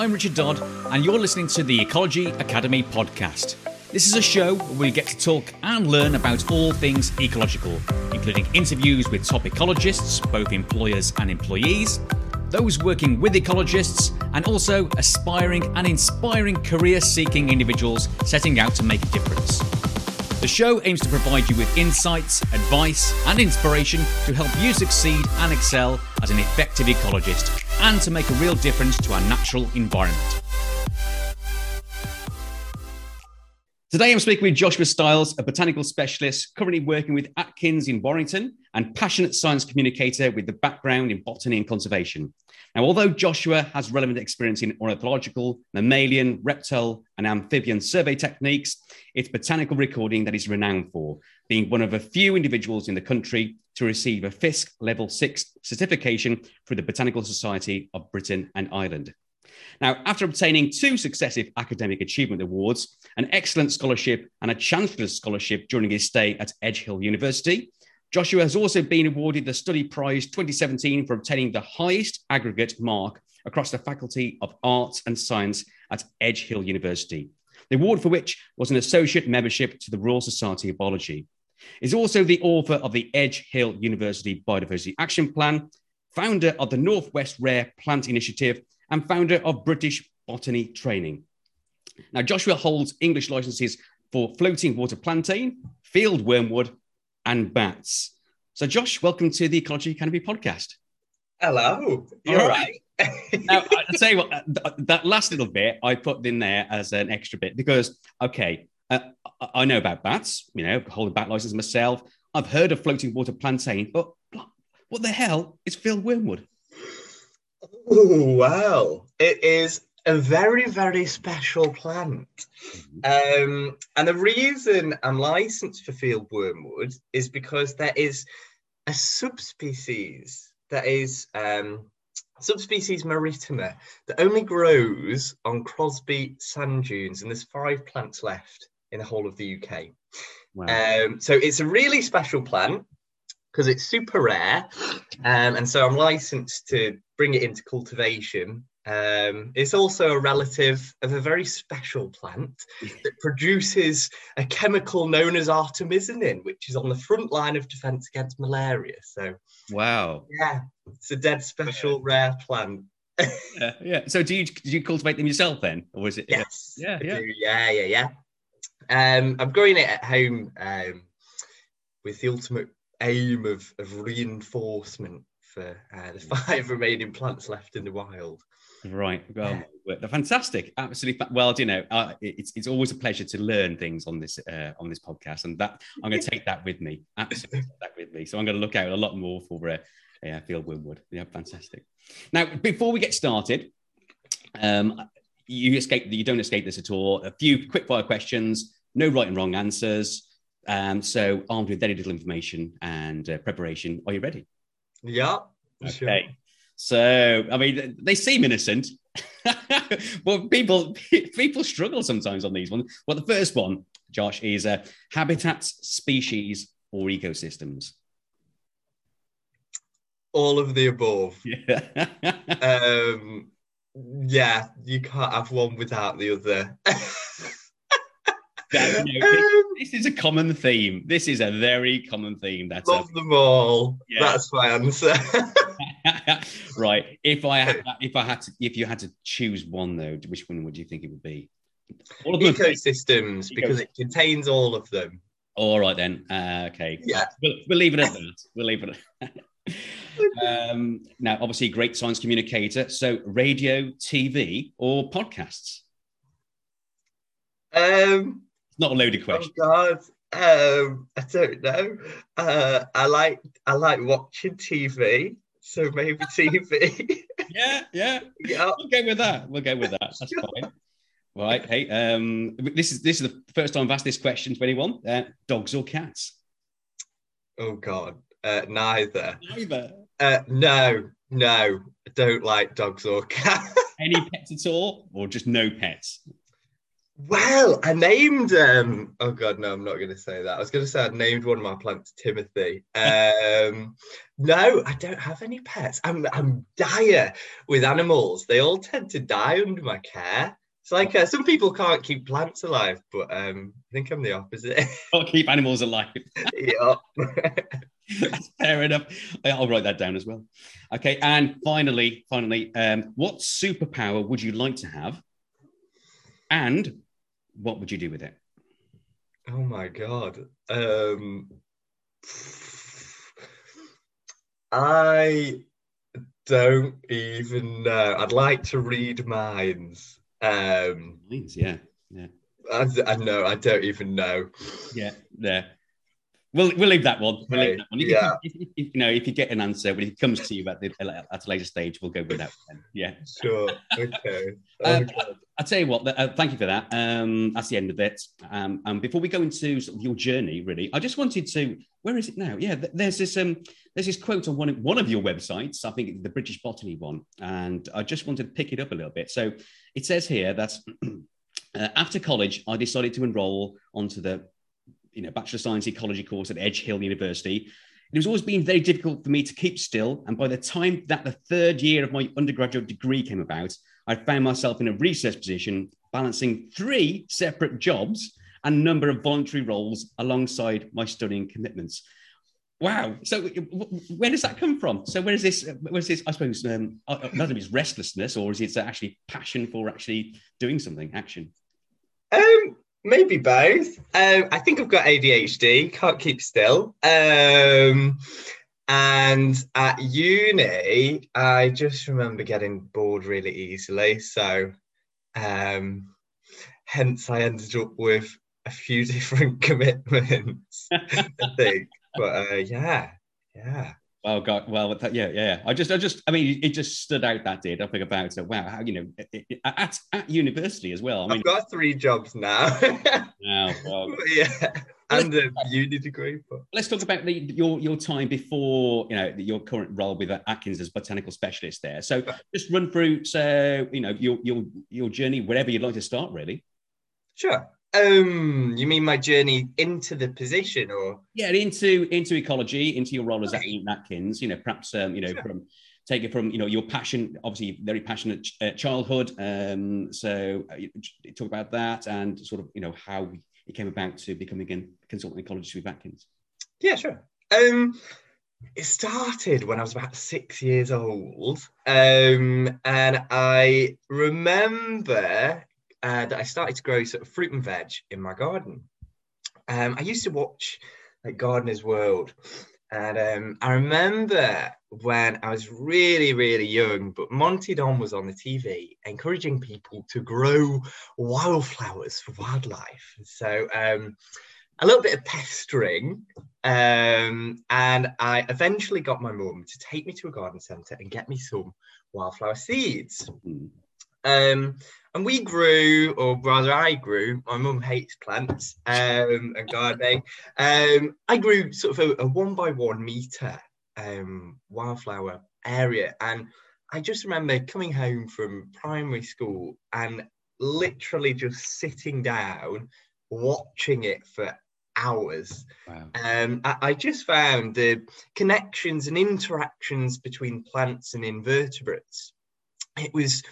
I'm Richard Dodd, and you're listening to the Ecology Academy podcast. This is a show where we get to talk and learn about all things ecological, including interviews with top ecologists, both employers and employees, those working with ecologists, and also aspiring and inspiring career seeking individuals setting out to make a difference. The show aims to provide you with insights, advice, and inspiration to help you succeed and excel as an effective ecologist and to make a real difference to our natural environment. Today, I'm speaking with Joshua Styles, a botanical specialist currently working with Atkins in Warrington and passionate science communicator with the background in botany and conservation. Now, although Joshua has relevant experience in ornithological, mammalian, reptile, and amphibian survey techniques, it's botanical recording that he's renowned for, being one of a few individuals in the country to receive a FISC Level 6 certification through the Botanical Society of Britain and Ireland. Now, after obtaining two successive academic achievement awards, an excellent scholarship, and a Chancellor's Scholarship during his stay at Edge Hill University, Joshua has also been awarded the Study Prize 2017 for obtaining the highest aggregate mark across the Faculty of Arts and Science at Edge Hill University, the award for which was an associate membership to the Royal Society of Biology. Is also the author of the Edge Hill University Biodiversity Action Plan, founder of the Northwest Rare Plant Initiative, and founder of British Botany Training. Now, Joshua holds English licenses for floating water plantain, field wormwood, and bats. So, Josh, welcome to the Ecology Academy podcast. Hello, you're right. right. now, I'll tell you what, that last little bit I put in there as an extra bit because, okay, uh, I know about bats, you know, hold a bat license myself. I've heard of floating water plantain, but what the hell is field wormwood? Oh, wow. It is a very, very special plant. Mm-hmm. Um, and the reason I'm licensed for field wormwood is because there is a subspecies that is um, subspecies maritima that only grows on Crosby sand dunes, and there's five plants left in the whole of the UK. Wow. Um, so it's a really special plant because it's super rare, um, and so I'm licensed to bring it into cultivation um, it's also a relative of a very special plant that produces a chemical known as artemisinin, which is on the front line of defense against malaria. So, wow. Yeah, it's a dead special rare plant. yeah, yeah. So, do you do you cultivate them yourself then, or is it? Yes. Yeah, yeah, yeah, yeah, yeah. Um, I'm growing it at home um, with the ultimate aim of, of reinforcement for uh, the five remaining plants left in the wild. Right. Well, they're fantastic. Absolutely. Well, you know, uh, it's, it's always a pleasure to learn things on this uh, on this podcast, and that I'm going to take that with me. Absolutely, take that with me. So I'm going to look out a lot more for uh, yeah, Field Wormwood. Yeah, fantastic. Now, before we get started, um, you escape. You don't escape this at all. A few quick fire questions. No right and wrong answers. Um, so armed with very little information and uh, preparation, are you ready? Yeah. Okay. Sure. So, I mean, they seem innocent, but people people struggle sometimes on these ones. Well, the first one, Josh, is uh, habitats, species, or ecosystems. All of the above. Yeah. um, yeah, you can't have one without the other. That, you know, um, this, is a common theme. This is a very common theme. That's love a, them all. Yeah. That's my answer. right. If I had, if I had to, if you had to choose one though, which one would you think it would be? All of Ecosystems, because it contains all of them. All right then. Uh, okay. Yeah. We'll, we'll, leave it at that. We'll leave it. At um, now, obviously, great science communicator. So, radio, TV, or podcasts? Um, not a loaded question. Oh God, um, I don't know. Uh, I like I like watching TV, so maybe TV. yeah, yeah, yeah. We'll go with that. We'll go with that. That's fine. Right. Hey, um, this is this is the first time I've asked this question to anyone. Uh, dogs or cats? Oh God, uh, neither. Neither. Uh, no, no, I don't like dogs or cats. Any pets at all, or just no pets? Well, I named um oh god no, I'm not gonna say that. I was gonna say I named one of my plants Timothy. Um no, I don't have any pets. I'm I'm dire with animals. They all tend to die under my care. It's like uh, some people can't keep plants alive, but um I think I'm the opposite. Can't keep animals alive. yeah. Fair enough. I'll write that down as well. Okay, and finally, finally, um, what superpower would you like to have? And what would you do with it? Oh my god. Um I don't even know. I'd like to read minds. Um Minds, yeah, yeah, I, I know. I don't even know. yeah, yeah. We'll, we'll leave that one. We'll leave that one. If, yeah. if, if, you know, if you get an answer, when it comes to you at, the, at a later stage, we'll go with that. Then. Yeah. Sure. Okay. Um, God. I'll tell you what, uh, thank you for that. Um, that's the end of it. Um, and before we go into sort of your journey, really, I just wanted to, where is it now? Yeah, th- there's this um, there's this quote on one of, one of your websites, I think the British Botany one, and I just wanted to pick it up a little bit. So it says here that uh, after college, I decided to enroll onto the you know Bachelor of Science Ecology course at Edge Hill University. It has always been very difficult for me to keep still, and by the time that the third year of my undergraduate degree came about, I found myself in a research position, balancing three separate jobs and a number of voluntary roles alongside my studying commitments. Wow! So, where does that come from? So, where is this? Where is this? I suppose um, I I don't if it's restlessness or is it actually passion for actually doing something, action? Um, maybe both. Um, I think I've got ADHD, can't keep still. Um, and at uni, I just remember getting bored really easily. So, um, hence I ended up with a few different commitments, I think. But uh, yeah, yeah. Oh God! Well, that, yeah, yeah. I just, I just, I mean, it just stood out that did. I think about it. Wow, how you know, it- it- at at university as well. I mean, I've got three jobs now. wow, well, yeah, and a uni degree. But let's talk about the, your your time before you know your current role with Atkins as botanical specialist there. So just run through so you know your your your journey wherever you'd like to start really. Sure. Um, you mean my journey into the position, or Yeah, into into ecology, into your role as Right. Ian Atkins. You know, perhaps um, you know Sure. from take it from you know your passion, obviously very passionate ch- uh, childhood. Um, so uh, talk about that and sort of you know how it came about to becoming a consultant ecologist with Atkins. yeah, sure. Um, it started when I was about six years old, um, and I remember uh, that I started to grow sort of fruit and veg in my garden. Um, I used to watch like Gardener's World, and um, I remember when I was really, really young, but Monty Don was on the TV encouraging people to grow wildflowers for wildlife. So um, a little bit of pestering, um, and I eventually got my mum to take me to a garden centre and get me some wildflower seeds. Hmm. Um, and we grew, or rather, I grew. My mum hates plants um, and gardening. Um, I grew sort of a, a one by one meter um, wildflower area, and I just remember coming home from primary school and literally just sitting down, watching it for hours. Wow. Um, I, I just found the connections and interactions between plants and invertebrates. It was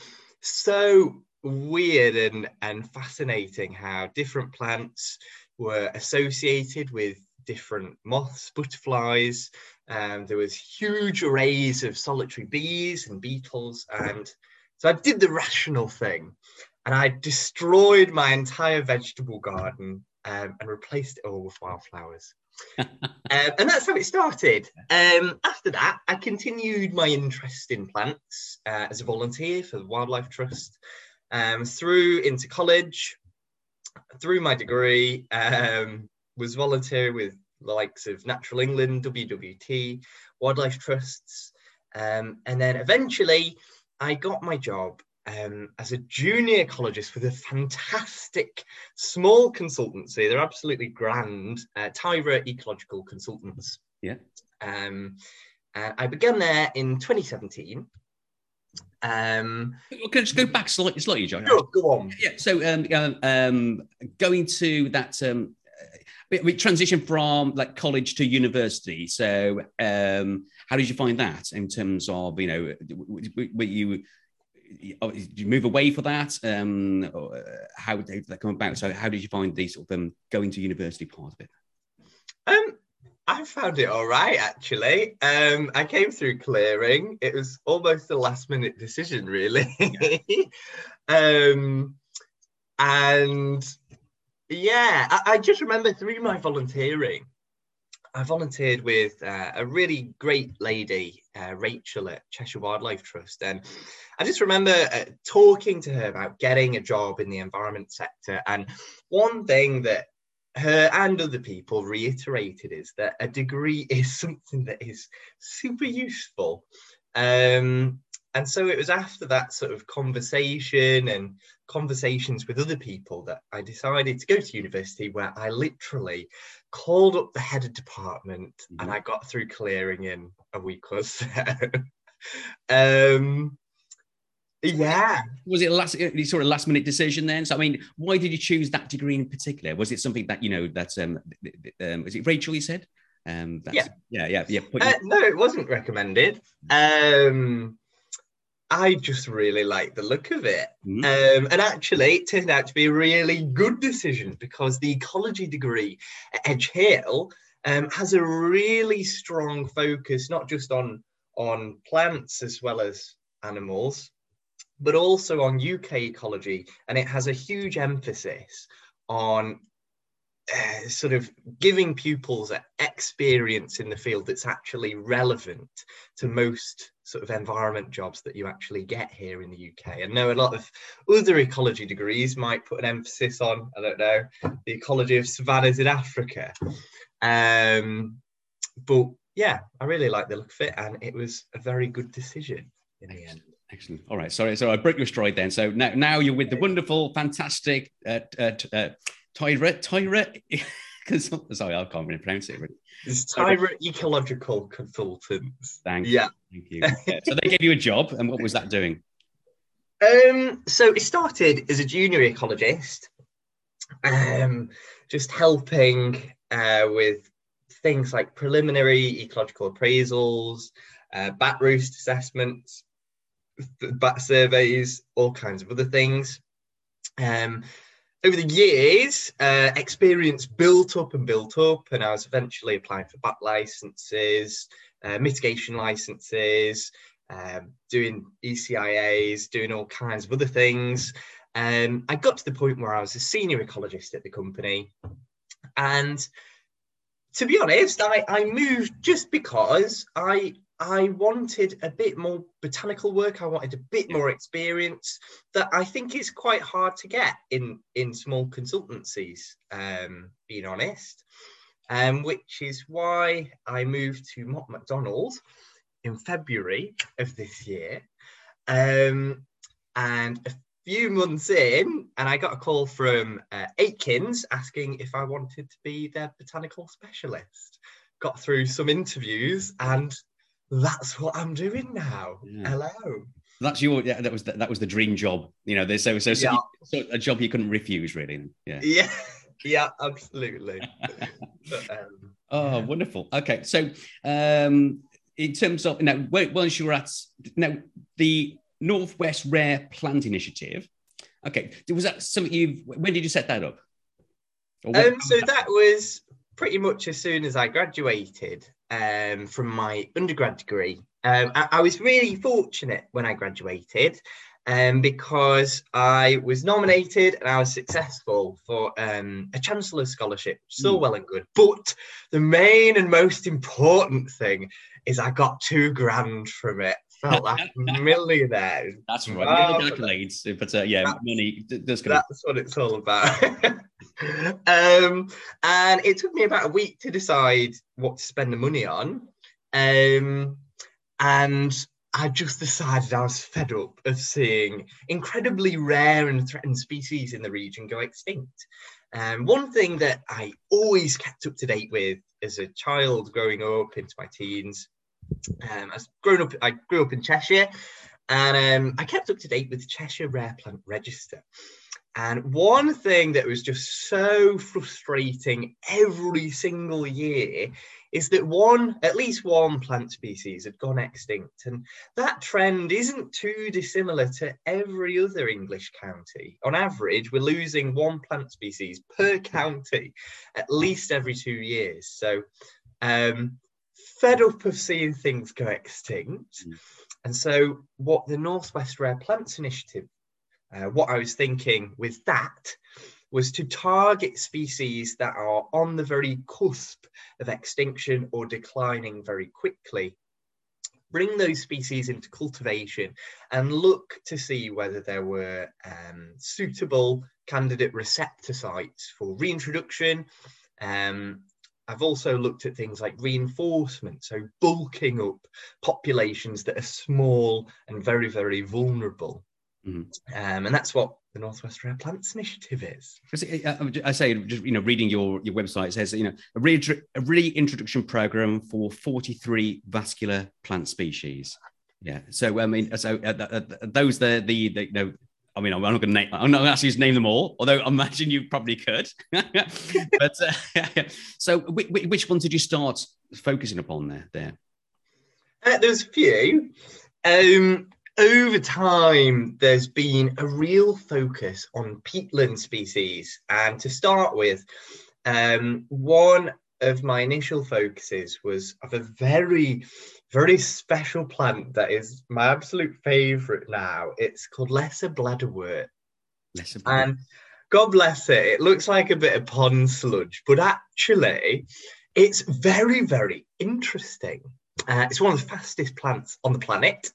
so weird and, and fascinating how different plants were associated with different moths, butterflies. Um, there was huge arrays of solitary bees and beetles. And so I did the rational thing and I destroyed my entire vegetable garden um, and replaced it all with wildflowers. Um, and that's how it started. Um, after that, I continued my interest in plants uh, as a volunteer for the Wildlife Trust um, through into college, through my degree, um, was volunteer with the likes of Natural England, WWT, Wildlife Trusts, um, and then eventually I got my job um, as a junior ecologist with a fantastic small consultancy. They're absolutely grand, uh, Tyrer Ecological Consultants. Yeah. Um, and I began there in 2017. Um, Can I just go back slightly, slightly John? sure, go on. Yeah. So um, um, going to that um, we, we transition from like college to university. So um, how did you find that in terms of you know were you did you move away for that? Um, or uh, how did that come about? So how did you find the sort of um, going to university part of it? I found it all right actually. Um, I came through clearing. It was almost a last minute decision, really. um, and yeah, I, I, just remember through my volunteering, I volunteered with uh, a really great lady, uh, Rachel at Cheshire Wildlife Trust, and I just remember uh, talking to her about getting a job in the environment sector. And one thing that her and other people reiterated is that a degree is something that is super useful. Um, and so it was after that sort of conversation and conversations with other people that I decided to go to university where I literally called up the head of department mm-hmm. and I got through clearing in a week or so. um, yeah. Was it a last sort of last minute decision then? So I mean, why did you choose that degree in particular? Was it something that you know that um, um was it Rachel you said? Um, yeah, yeah, yeah, yeah. Uh, no, it wasn't recommended. Um, I just really like the look of it. Mm-hmm. Um, and actually, it turned out to be a really good decision because the ecology degree at Edge Hill um, has a really strong focus, not just on, on plants as well as animals, but also on UK ecology. And it has a huge emphasis on uh, sort of giving pupils an experience in the field that's actually relevant to most sort of environment jobs that you actually get here in the UK. I know a lot of other ecology degrees might put an emphasis on, I don't know, the ecology of savannas in Africa. Um, but yeah, I really like the look of it, and it was a very good decision in the end. Excellent. All right. Sorry. So I broke your stride then. So now, now you're with the wonderful, fantastic uh, uh, uh, Tyrer. Tyrer. sorry, I can't really pronounce it. Really. It's Tyrer Ecological Consultants. Thank you. Yeah. Thank you. Yeah. So they gave you a job, and what was that doing? Um, so it started as a junior ecologist, um, just helping uh, with things like preliminary ecological appraisals, uh, bat roost assessments, bat surveys, all kinds of other things. Um, over the years, uh, experience built up and built up, and I was eventually applying for bat licenses, uh, mitigation licenses, um, doing ECIAs, doing all kinds of other things. Um, I got to the point where I was a senior ecologist at the company. And to be honest, I, I moved just because I I wanted a bit more botanical work. I wanted a bit more experience that I think is quite hard to get in in small consultancies. Um, being honest, um, which is why I moved to Mott in February of this year. Um, and a few months in, and I got a call from uh, Atkins asking if I wanted to be their botanical specialist. Got through some interviews and that's what I'm doing now. Yeah. Hello. That's your yeah. That was the, that was the dream job. You know, there's so so, so, yeah. so, a job you couldn't refuse, really. Yeah. Yeah. Yeah. Absolutely. but, um, oh, yeah. wonderful. Okay, so um, in terms of now, once you were at now the Northwest Rare Plant Initiative. Okay, was that something you? When did you set that up? Um, so that was pretty much as soon as I graduated um, from my undergrad degree. Um, I, I, was really fortunate when I graduated um, because I was nominated and I was successful for um, a Chancellor Scholarship. So mm. well and good. But the main and most important thing is I got two grand from it. Felt like a millionaire. That's right. Accolades, but uh, yeah, that's, money. That's, that's what it's all about. um, and it took me about a week to decide what to spend the money on. Um, and I just decided I was fed up of seeing incredibly rare and threatened species in the region go extinct. Um, one thing that I always kept up to date with as a child growing up into my teens, um, as grown up, I grew up in Cheshire, And um, I kept up to date with Cheshire Rare Plant Register. And one thing that was just so frustrating every single year is that one, at least one plant species had gone extinct. And that trend isn't too dissimilar to every other English county. On average, we're losing one plant species per county at least every two years. So, um, fed up of seeing things go extinct. Mm. And so, what the Northwest Rare Plants Initiative, uh, what I was thinking with that was to target species that are on the very cusp of extinction or declining very quickly. Bring those species into cultivation and look to see whether there were um, suitable candidate receptor sites for reintroduction. Um, I've also looked at things like reinforcement, so bulking up populations that are small and very, very vulnerable. Mm-hmm. Um, and that's what the Northwest Rare Plants Initiative is. I say, just you know, reading your your website says you know a, re- a reintroduction program for 43 vascular plant species. Yeah. So I mean, so uh, uh, those the, the the you know. I mean, I'm not going to name. I'm not actually just name them all, although I imagine you probably could. but uh, so, which, which ones did you start focusing upon there? There, uh, there's a few. Um, over time, there's been a real focus on peatland species. And to start with, um, one of my initial focuses was of a very, very special plant that is my absolute favorite now. It's called Lesser bladderwort. Lesser Bladderwort. And God bless it, it looks like a bit of pond sludge, but actually, it's very, very interesting. Uh, it's one of the fastest plants on the planet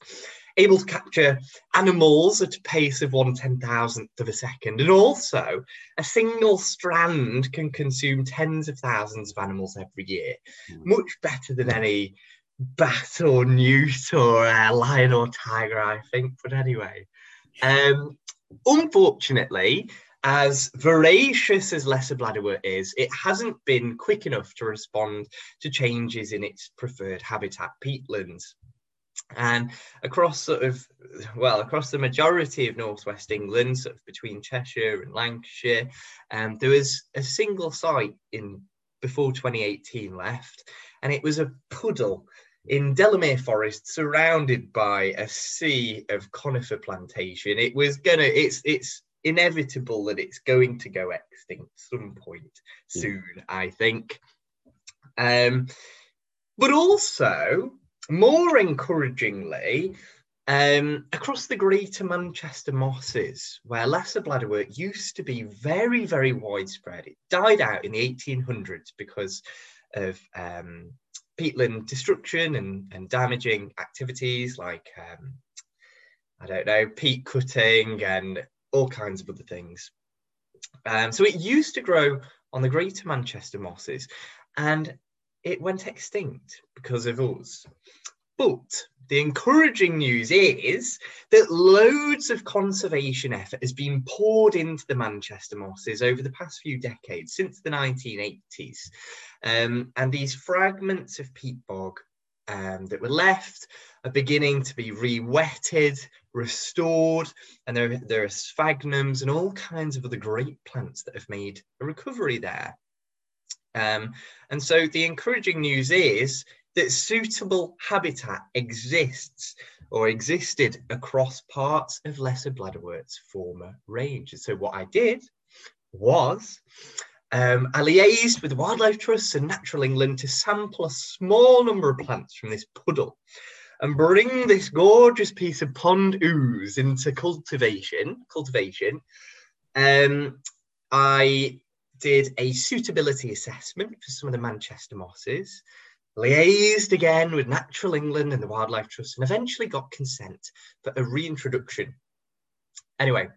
able to capture animals at a pace of one ten thousandth of a second. And also, a single strand can consume tens of thousands of animals every year, mm. much better than any bat or newt or uh, lion or tiger, I think. But anyway, um, unfortunately, as voracious as Lesser bladderwort is, it hasn't been quick enough to respond to changes in its preferred habitat, peatlands. And across sort of, well, across the majority of northwest England, sort of between Cheshire and Lancashire, um, there was a single site in before 2018 left, and it was a puddle in Delamere Forest, surrounded by a sea of conifer plantation. It was gonna, it's it's inevitable that it's going to go extinct some point soon, yeah. I think. Um, but also more encouragingly, um, across the greater Manchester mosses, where lesser bladderwort used to be very, very widespread, it died out in the 1800s because of um, peatland destruction and, and damaging activities like, um, I don't know, peat cutting and all kinds of other things. Um, so it used to grow on the greater Manchester mosses. And it went extinct because of us. But the encouraging news is that loads of conservation effort has been poured into the Manchester mosses over the past few decades, since the 1980s. Um, and these fragments of peat bog um, that were left are beginning to be re-wetted, restored, and there, there are sphagnums and all kinds of other great plants that have made a recovery there. Um, and so the encouraging news is that suitable habitat exists or existed across parts of Lesser Bladderwort's former range. And so what I did was um, I liaised with Wildlife Trusts and Natural England to sample a small number of plants from this puddle and bring this gorgeous piece of pond ooze into cultivation. Cultivation. Um, I did a suitability assessment for some of the Manchester mosses, liaised again with Natural England and the Wildlife Trust, and eventually got consent for a reintroduction. Anyway,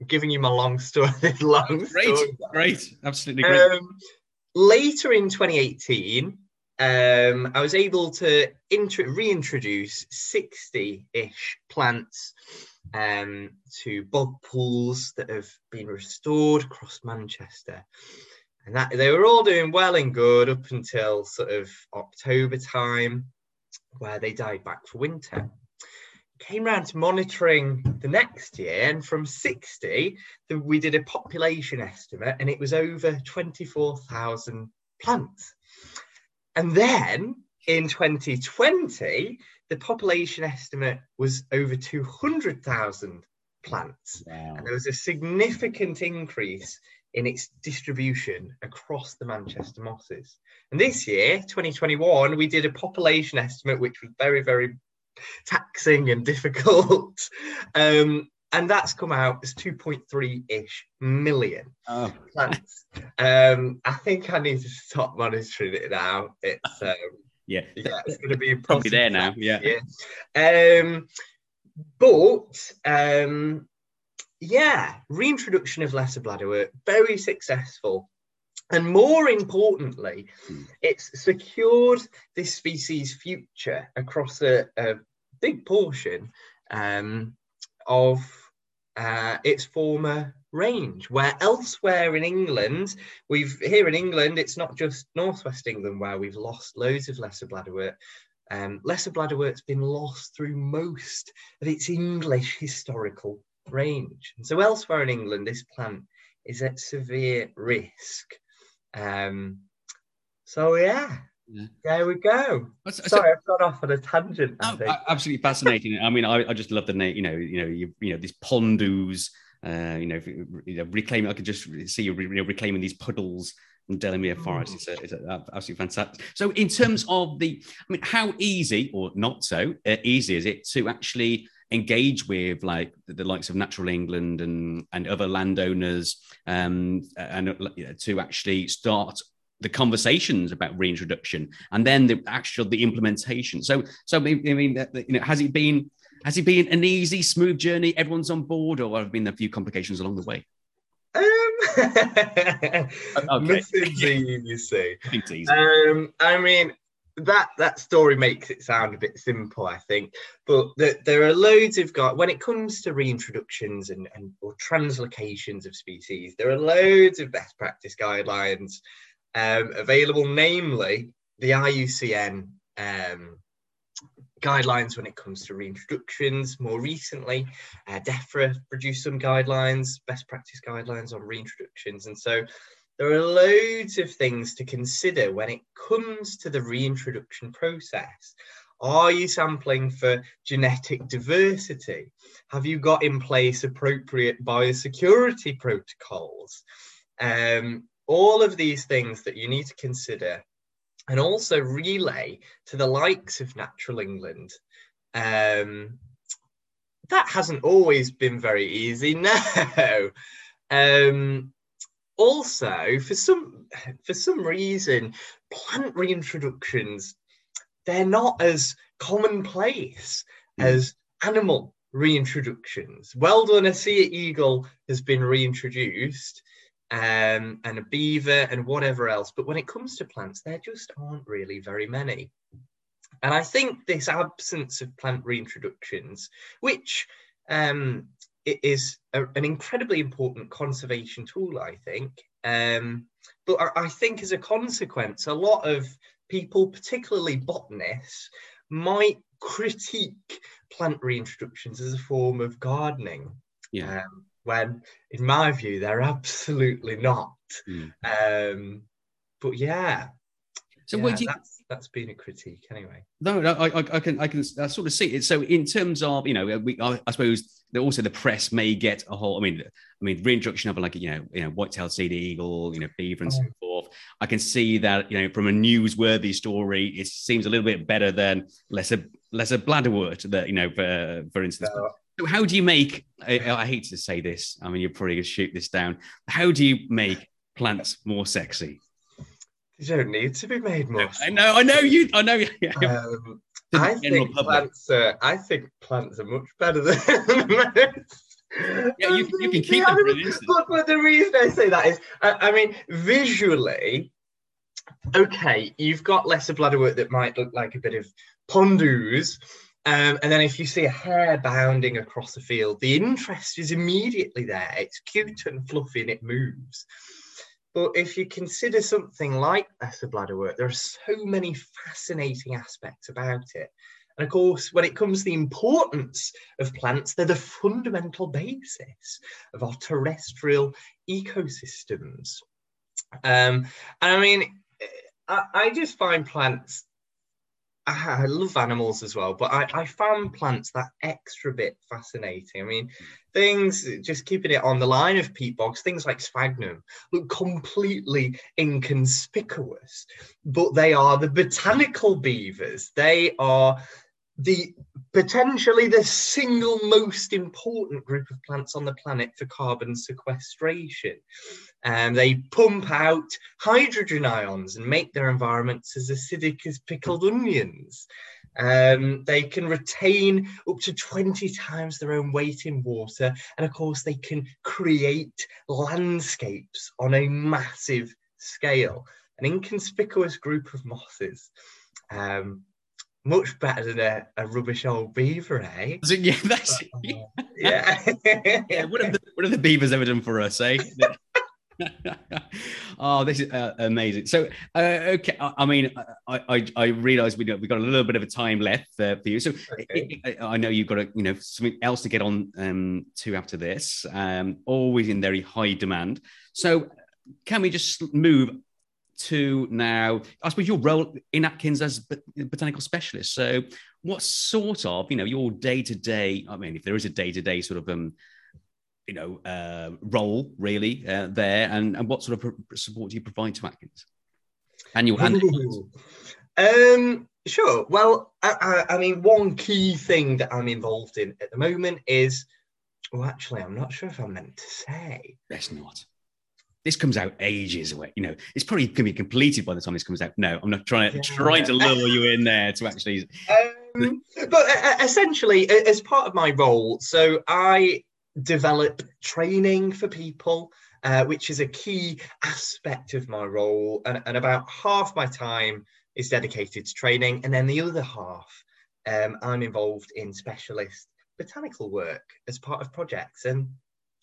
I'm giving you my long story. long great, story. great, absolutely great. Um, later in 2018, um, I was able to reintroduce 60 ish plants um, to bog pools that have been restored across Manchester. And that they were all doing well and good up until sort of October time, where they died back for winter. came round to monitoring the next year, and from 60, the, we did a population estimate, and it was over 24,000 plants. And then in 2020, the population estimate was over 200,000 plants. Wow. And there was a significant increase in its distribution across the Manchester mosses. And this year, 2021, we did a population estimate, which was very, very taxing and difficult. Um, and that's come out as 2.3 ish million oh. plants. Um, I think I need to stop monitoring it now. It's um, yeah, yeah, it's going to be probably there now. Yeah. yeah. Um, but um, yeah, reintroduction of lesser bladderwort, very successful. And more importantly, hmm. it's secured this species' future across a, a big portion um, of uh, its former range. Where elsewhere in England, we've here in England, it's not just northwest England where we've lost loads of lesser bladderwort. Um, lesser bladderwort's been lost through most of its English historical range. And so elsewhere in England, this plant is at severe risk. Um, so yeah, yeah. There we go. So, Sorry, I've gone off on a tangent. Oh, absolutely fascinating. I mean, I, I, just love the name. You know, you know, you, you know, these pondus. Uh, you know, you know, reclaiming. I could just see you, you know, reclaiming these puddles and Delamere Forest. It's, a, it's a, absolutely fantastic. So, in terms of the, I mean, how easy or not so uh, easy is it to actually engage with like the, the, likes of Natural England and and other landowners, um, and you know, to actually start the conversations about reintroduction and then the actual the implementation. So, so I mean, you know, has it been has it been an easy, smooth journey? Everyone's on board, or have been a few complications along the way? Um, okay. easy. easy. Um, I mean, that that story makes it sound a bit simple, I think. But the, there are loads of guys when it comes to reintroductions and, and or translocations of species. There are loads of best practice guidelines um, available, namely the IUCN um, guidelines when it comes to reintroductions. More recently, uh, DEFRA produced some guidelines, best practice guidelines on reintroductions, and so there are loads of things to consider when it comes to the reintroduction process. Are you sampling for genetic diversity? Have you got in place appropriate biosecurity protocols? Um, all of these things that you need to consider and also relay to the likes of Natural England. Um, that hasn't always been very easy. No. Um, also for some for some reason plant reintroductions they're not as commonplace mm. as animal reintroductions well done a sea eagle has been reintroduced um, and a beaver and whatever else but when it comes to plants there just aren't really very many and i think this absence of plant reintroductions which um, it is a, an incredibly important conservation tool, I think. Um, but I, I think as a consequence, a lot of people, particularly botanists, might critique plant reintroductions as a form of gardening. Yeah. Um, when, in my view, they're absolutely not. Mm. Um, but yeah. So yeah, would you? That's, that's been a critique anyway. No, no, I, I, can, I can I sort of see it. So in terms of, you know, we, I, I suppose also the press may get a whole. I mean, I mean, reintroduction of like you know, you know, white-tailed sea eagle, you know, beaver and oh. so forth. I can see that you know, from a newsworthy story, it seems a little bit better than lesser lesser bladderwort. That you know, for for instance. No. So how do you make? I, I hate to say this. I mean, you're probably going to shoot this down. How do you make plants more sexy? You don't need to be made more. I know, I know you. I know. Um, I think plants. Are, I think plants are much better than. Yeah, you, you can keep them an But, the reason I say that is, I, I mean, visually, okay, you've got lesser bladderwort that might look like a bit of pondus. Um, and then if you see a hare bounding across the field, the interest is immediately there. It's cute and fluffy and it moves. But if you consider something like lesser bladderwort, there are so many fascinating aspects about it. And of course, when it comes to the importance of plants, they're the fundamental basis of our terrestrial ecosystems. Um, and I mean, I, I just find plants I love animals as well, but I, I found plants that extra bit fascinating. I mean, things, just keeping it on the line of peat bogs, things like sphagnum look completely inconspicuous, but they are the botanical beavers. They are the potentially the single most important group of plants on the planet for carbon sequestration. And they pump out hydrogen ions and make their environments as acidic as pickled onions. Um, they can retain up to 20 times their own weight in water. And of course, they can create landscapes on a massive scale. An inconspicuous group of mosses. Um, much better than a, a rubbish old beaver, eh? Yeah, that's yeah. yeah. What have, the, what have the beavers ever done for us, eh? oh, this is uh, amazing. So, uh, okay, I, I, mean, I I, I realize we we got a little bit of a time left uh, for you. So, okay. I, I, know you've got a, you know something else to get on um, to after this. Um, always in very high demand. So, can we just move to now, I suppose your role in Atkins as botanical specialist. So, what sort of, you know, your day to day? I mean, if there is a day to day sort of, um, you know, uh, role really uh, there, and, and what sort of support do you provide to Atkins? And your hand. um, sure. Well, I, I, I mean, one key thing that I'm involved in at the moment is, well, actually, I'm not sure if I'm meant to say. Best not this comes out ages away. You know, it's probably going to be completed by the time this comes out. No, I'm not trying to yeah. trying to lure you in there to actually. Um, but essentially, as part of my role, so I develop training for people, uh, which is a key aspect of my role, and, and, about half my time is dedicated to training, and then the other half, um, I'm involved in specialist botanical work as part of projects, and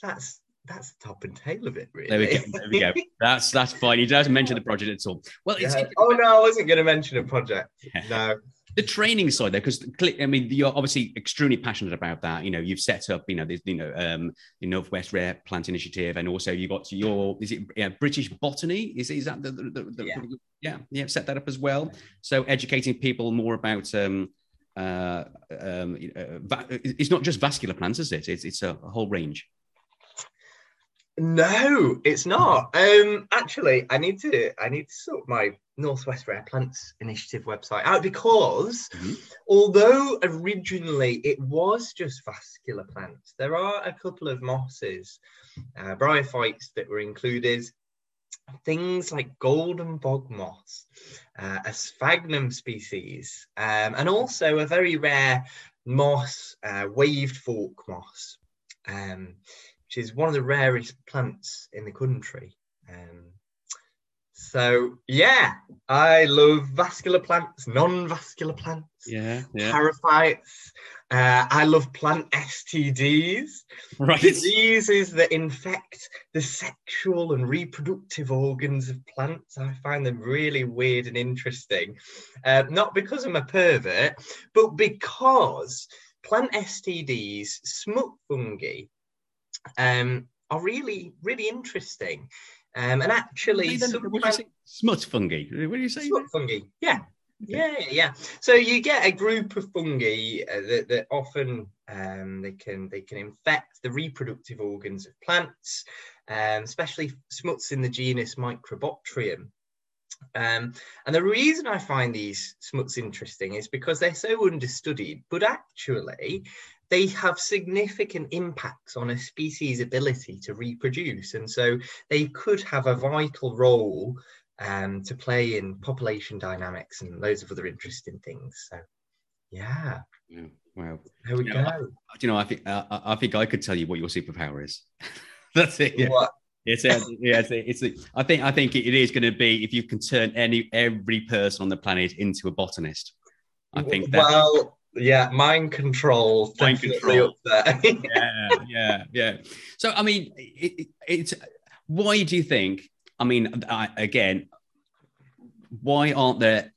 that's that's the top and tail of it, really. There we go. There we go. That's that's fine. He doesn't mention the project at all. Well, yeah. oh no, I wasn't going to mention a project. Yeah. No. The training side there, because I mean, you're obviously extremely passionate about that. You know, you've set up, you know, this, you know, um, the Northwest Rare Plant Initiative, and also you got your, is it yeah, British Botany? Is is that the, the, the, yeah. yeah, yeah, set that up as well. So educating people more about um, uh, um, uh, it's not just vascular plants, is it? It's, it's a whole range. No, it's not. Um, actually, I need to I need to sort my Northwest Rare Plants Initiative website out because mm-hmm. although originally it was just vascular plants, there are a couple of mosses, uh, bryophytes that were included. Things like golden bog moss, uh, a sphagnum species, um, and also a very rare moss, uh, waved fork moss. Um, which is one of the rarest plants in the country. Um, so yeah, I love vascular plants, non-vascular plants, yeah, yeah. bryophytes. Uh, I love plant STDs, right? Diseases that infect the sexual and reproductive organs of plants. I find them really weird and interesting. Uh, not because I'm a pervert, but because plant STDs, smut fungi, um, are really, really interesting. Um, and actually, smut fungi. What do you say? Smut fungi. Yeah. Yeah, yeah. So you get a group of fungi uh, that, that, often um, they can they can infect the reproductive organs of plants, um, especially smuts in the genus Microbotryum. Um, and the reason I find these smuts interesting is because they're so understudied, but actually they have significant impacts on a species' ability to reproduce. And so they could have a vital role um, to play in population dynamics and loads of other interesting things. So, yeah. yeah. Wow. There we you go. Know, I, you know, I think uh, I think I could tell you what your superpower is. That's it. Yeah. What? It's a, yeah, it's, a, it's a, I think I think it is going to be if you can turn any every person on the planet into a botanist. I think that. Well, yeah, mind control. Mind control. yeah, yeah, yeah. So, I mean, it, it, it's why do you think? I mean, I, again, why aren't there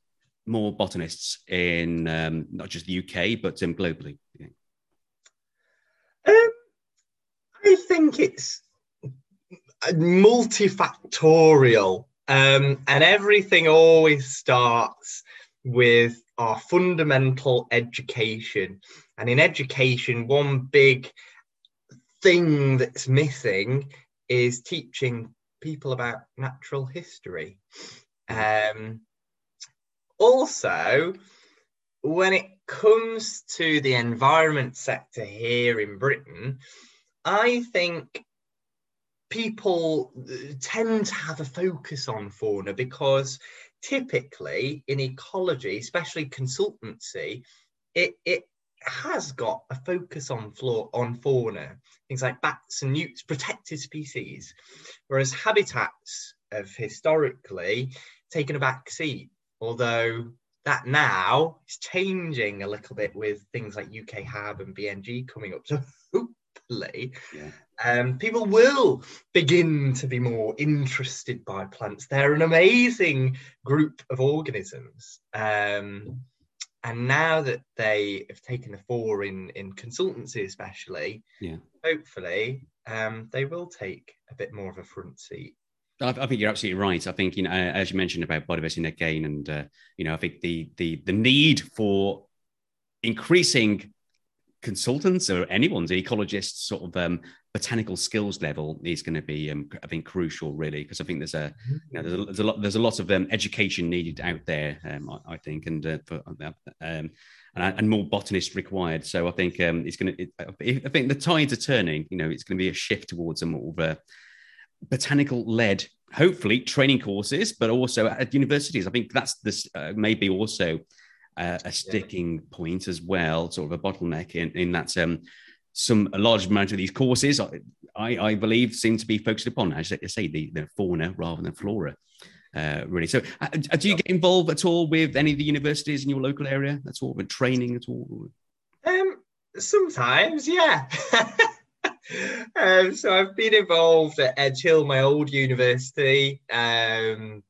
more botanists in um, not just the UK but um, globally? Yeah. Um, I think it's multifactorial, um, and everything always starts with our fundamental education. And in education, one big thing that's missing is teaching people about natural history. Um, also, when it comes to the environment sector here in Britain, I think people tend to have a focus on fauna because typically in ecology, especially consultancy, it, it has got a focus on flora, on fauna, things like bats and newts, protected species, whereas habitats have historically taken a back seat, although that now is changing a little bit with things like UK Hab and BNG coming up. So hopefully, yeah. um, people will begin to be more interested by plants. They're an amazing group of organisms. Um, and now that they have taken the four in in consultancy especially yeah hopefully um, they will take a bit more of a front seat I, I think you're absolutely right. I think you know, as you mentioned about biodiversity net gain, and uh, you know, I think the the the need for increasing consultants or anyone's ecologists sort of um, botanical skills level is going to be um, I think crucial really because I think there's a you know there's a, there's a lot there's a lot of um, education needed out there um, I, I, think and uh, for, um, and, and more botanists required. So I think um, it's going to I think the tides are turning you know it's going to be a shift towards a more of a botanical led hopefully training courses but also at universities. I think that's this uh, maybe also uh, a sticking yeah. point as well, sort of a bottleneck in, in that um, some a large amount of these courses, I, I believe, seem to be focused upon, as I say, the, the fauna rather than flora. Uh, really. So, uh, do you get involved at all with any of the universities in your local area That's all, with training at all? Um, sometimes, yeah. um, so I've been involved at Edge Hill, my old university. Um,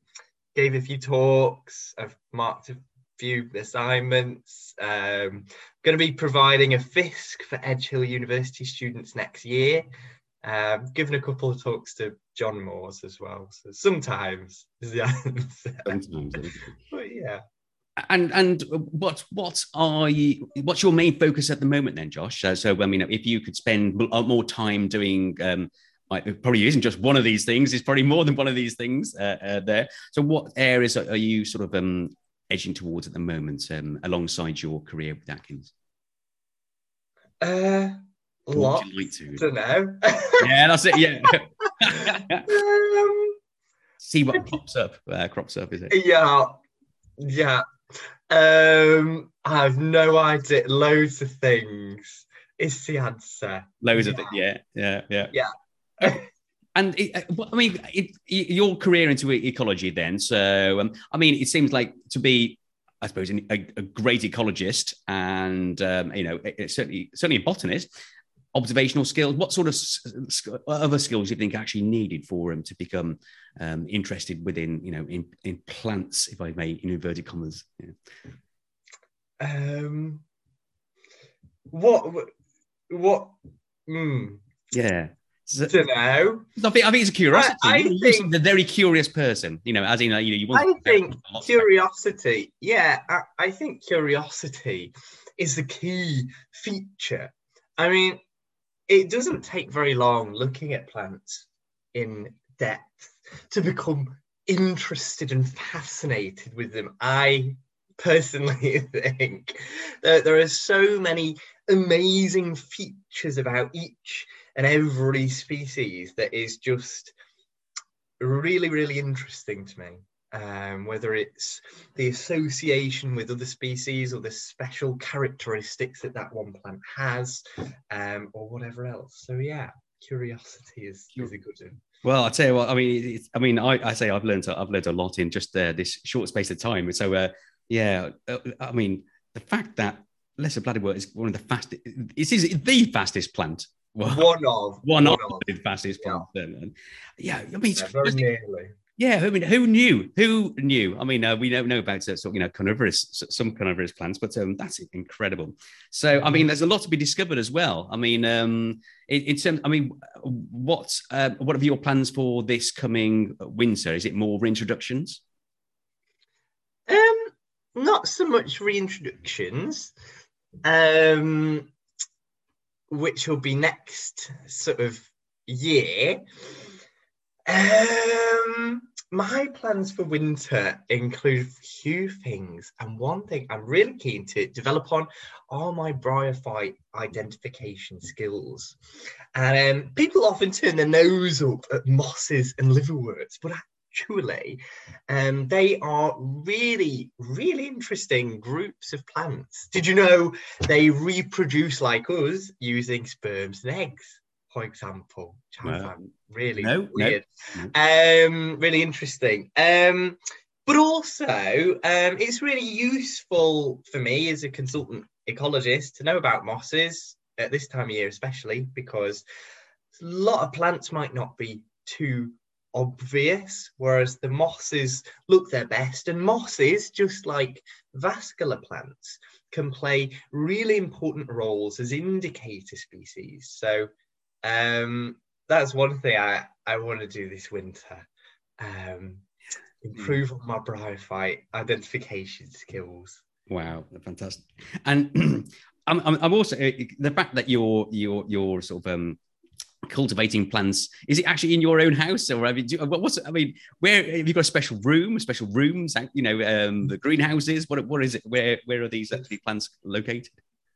gave a few talks. I've marked a few assignments. Um, going to be providing a FISC for Edge Hill University students next year. Um, given a couple of talks to John Moores as well. So sometimes is the answer. Sometimes, but yeah. And and what what are you? What's your main focus at the moment then, Josh? So, so I mean, if you could spend more time doing um, it probably isn't just one of these things. It's probably more than one of these things uh, uh, there. So, what areas are, are you sort of um, edging towards at the moment um, alongside your career with Atkins? Uh, a lot. Would you like to? Don't know. yeah, that's it. Yeah. um, See what crops up. Uh, crops up, is it? Yeah, yeah. Um, I have no idea. Loads of things. Is the answer. Loads yeah. of things. Yeah, yeah, yeah. Yeah. and it, uh, I mean, it, your career into ecology then. So, um, I mean, it seems like to be, I suppose, a, a great ecologist, and um, you know, certainly certainly a botanist. Observational skills. What sort of other skills do you think actually needed for him to become um, interested within, you know, in, in plants, if I may, in inverted commas? Yeah. Um, what? What? Mm. Yeah to know. I think, I think it's a curiosity. I, I think, a very curious person, you know, as in, you know, you want. I think curiosity. Yeah, I, I think curiosity is the key feature. I mean, it doesn't take very long looking at plants in depth to become interested and fascinated with them. I personally think that there are so many amazing features about each and every species that is just really, really interesting to me. Um, whether it's the association with other species or the special characteristics that that one plant has, um, or whatever else. So yeah, curiosity is, is a good one. Well, I tell you what. I mean, I mean, I, I say I've learned I've learned a lot in just uh, this short space of time. So, uh, yeah, uh, I mean, the fact that lesser bladderwort is one of the fastest. It is the fastest plant well, one of one, one of, the fastest yeah. plants. Yeah, I mean, yeah, very nearly. Yeah, I mean, who knew? Who knew? I mean, uh, we don't know about uh, sort you know carnivorous, some carnivorous plants, but um, that's incredible. So, I mean, there's a lot to be discovered as well. I mean, um, in, in terms, I mean, what uh, what are your plans for this coming winter? Is it more reintroductions? Um, not so much reintroductions, um, which will be next sort of year. Um, my plans for winter include a few things, and one thing I'm really keen to develop on are my bryophyte identification skills. And um, people often turn their nose up at mosses and liverworts, but actually, um, they are really, really interesting groups of plants. Did you know they reproduce like us using sperms and eggs? for example, which I find really no, weird. No. Um, really interesting. Um, but also, um, it's really useful for me as a consultant ecologist to know about mosses at this time of year, especially because a lot of plants might not be too obvious, whereas the mosses look their best. And mosses, just like vascular plants, can play really important roles as indicator species. So um, that's one thing I, I want to do this winter. Um, improve on my bryophyte identification skills. Wow, fantastic! And I'm, I'm also uh, the fact that you're you're you're sort of um, cultivating plants. Is it actually in your own house, or have you? Do, what's I mean? Where have you got a special room, special rooms? You know, um, the greenhouses. What what is it? Where where are these actually plants located?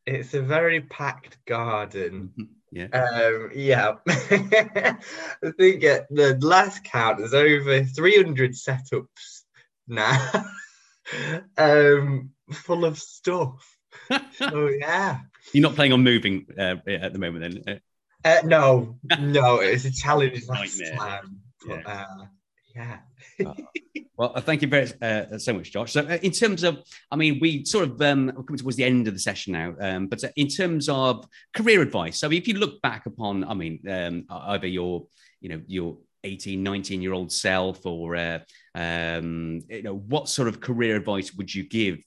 It's a very packed garden. Mm-hmm. Yeah. Um, yeah. I think at the last count, there's over 300 setups now, um, full of stuff. oh yeah. You're not planning on moving uh, at the moment, then? Uh, no, no. It's a challenge last time. But, yeah. Uh, yeah. uh, well, uh, thank you very uh, so much, Josh. So, uh, in terms of, I mean, we sort of um, we're coming towards the end of the session now, um, but uh, in terms of career advice, so if you look back upon, I mean, um, either your, you know, your 18, 19 year old self, or uh, um, you know, what sort of career advice would you give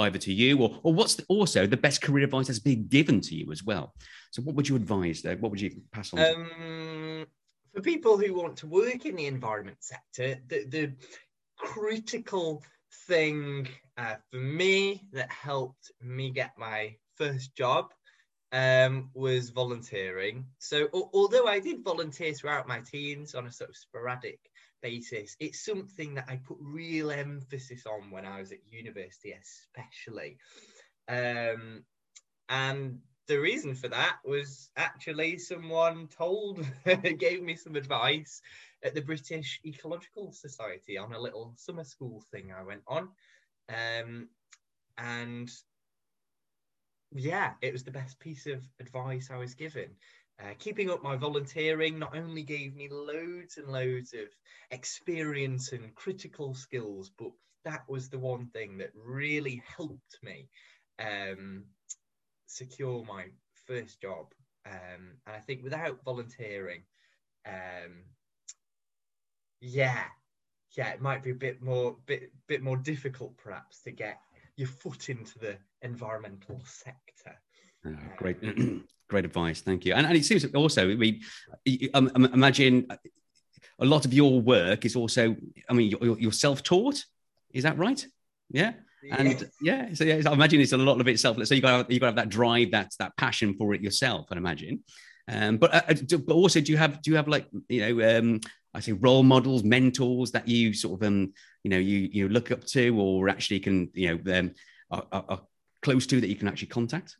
either to you, or or what's the, also the best career advice that's been given to you as well? So, what would you advise? There? What would you pass on? Um, for people who want to work in the environment sector, the, the critical thing uh, for me that helped me get my first job um, was volunteering. So, although I did volunteer throughout my teens on a sort of sporadic basis, it's something that I put real emphasis on when I was at university, especially. Um, and the reason for that was actually someone told, gave me some advice at the British Ecological Society on a little summer school thing I went on. Um, and yeah, it was the best piece of advice I was given. Uh, keeping up my volunteering not only gave me loads and loads of experience and critical skills, but that was the one thing that really helped me um, secure my first job. Um, and I think without volunteering, um, yeah, yeah, it might be a bit more, bit, bit more difficult perhaps to get your foot into the environmental sector. Oh, great, great advice. Thank you. And, and it seems also, I mean, um, imagine a lot of your work is also, I mean, you're, you're self-taught. Is that right? Yeah. And yeah, so yeah, I imagine it's a lot of it selfless. So you got you got to have that drive, that that passion for it yourself. I imagine. Um, but uh, uh but also, do you have do you have like you know um, I say role models, mentors that you sort of um you know you you look up to, or actually can you know um, are, are close to that you can actually contact?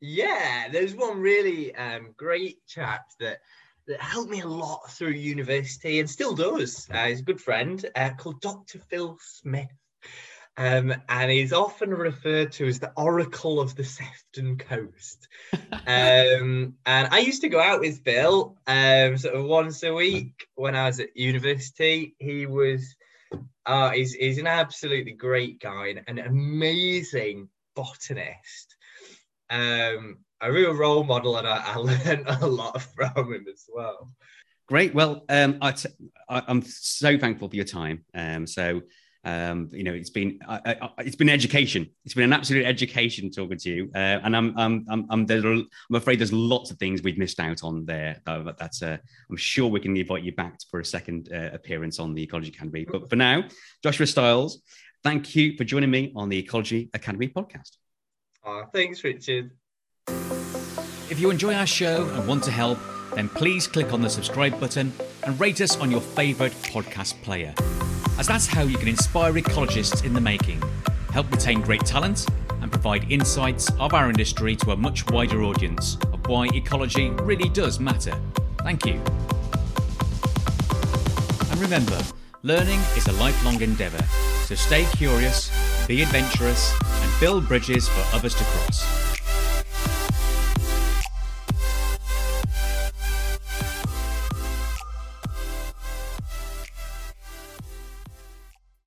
Yeah, there's one really um, great chap that that helped me a lot through university and still does. Uh, he's a good friend uh, called Dr. Phil Smith. Um, and he's often referred to as the Oracle of the Sefton Coast. um, and I used to go out with Bill um, sort of once a week when I was at university. He was, uh, he's, he's an absolutely great guy and an amazing botanist. Um, a real role model, and I, I learned a lot from him as well. Great. Well, um, I t- I, I'm so thankful for your time. Um, so um, you know, it's been I, I, it's been education. It's been an absolute education talking to you, uh, and I'm I'm I'm I'm, there, I'm afraid there's lots of things we've missed out on there. Uh, that's uh, I'm sure we can invite you back for a second uh, appearance on the Ecology Academy. But for now, Joshua Styles, thank you for joining me on the Ecology Academy podcast. Oh, thanks, Richard. If you enjoy our show and want to help, then please click on the subscribe button and rate us on your favourite podcast player as that's how you can inspire ecologists in the making, help retain great talent, and provide insights of our industry to a much wider audience of why ecology really does matter. Thank you. And remember, learning is a lifelong endeavour, so stay curious, be adventurous, and build bridges for others to cross.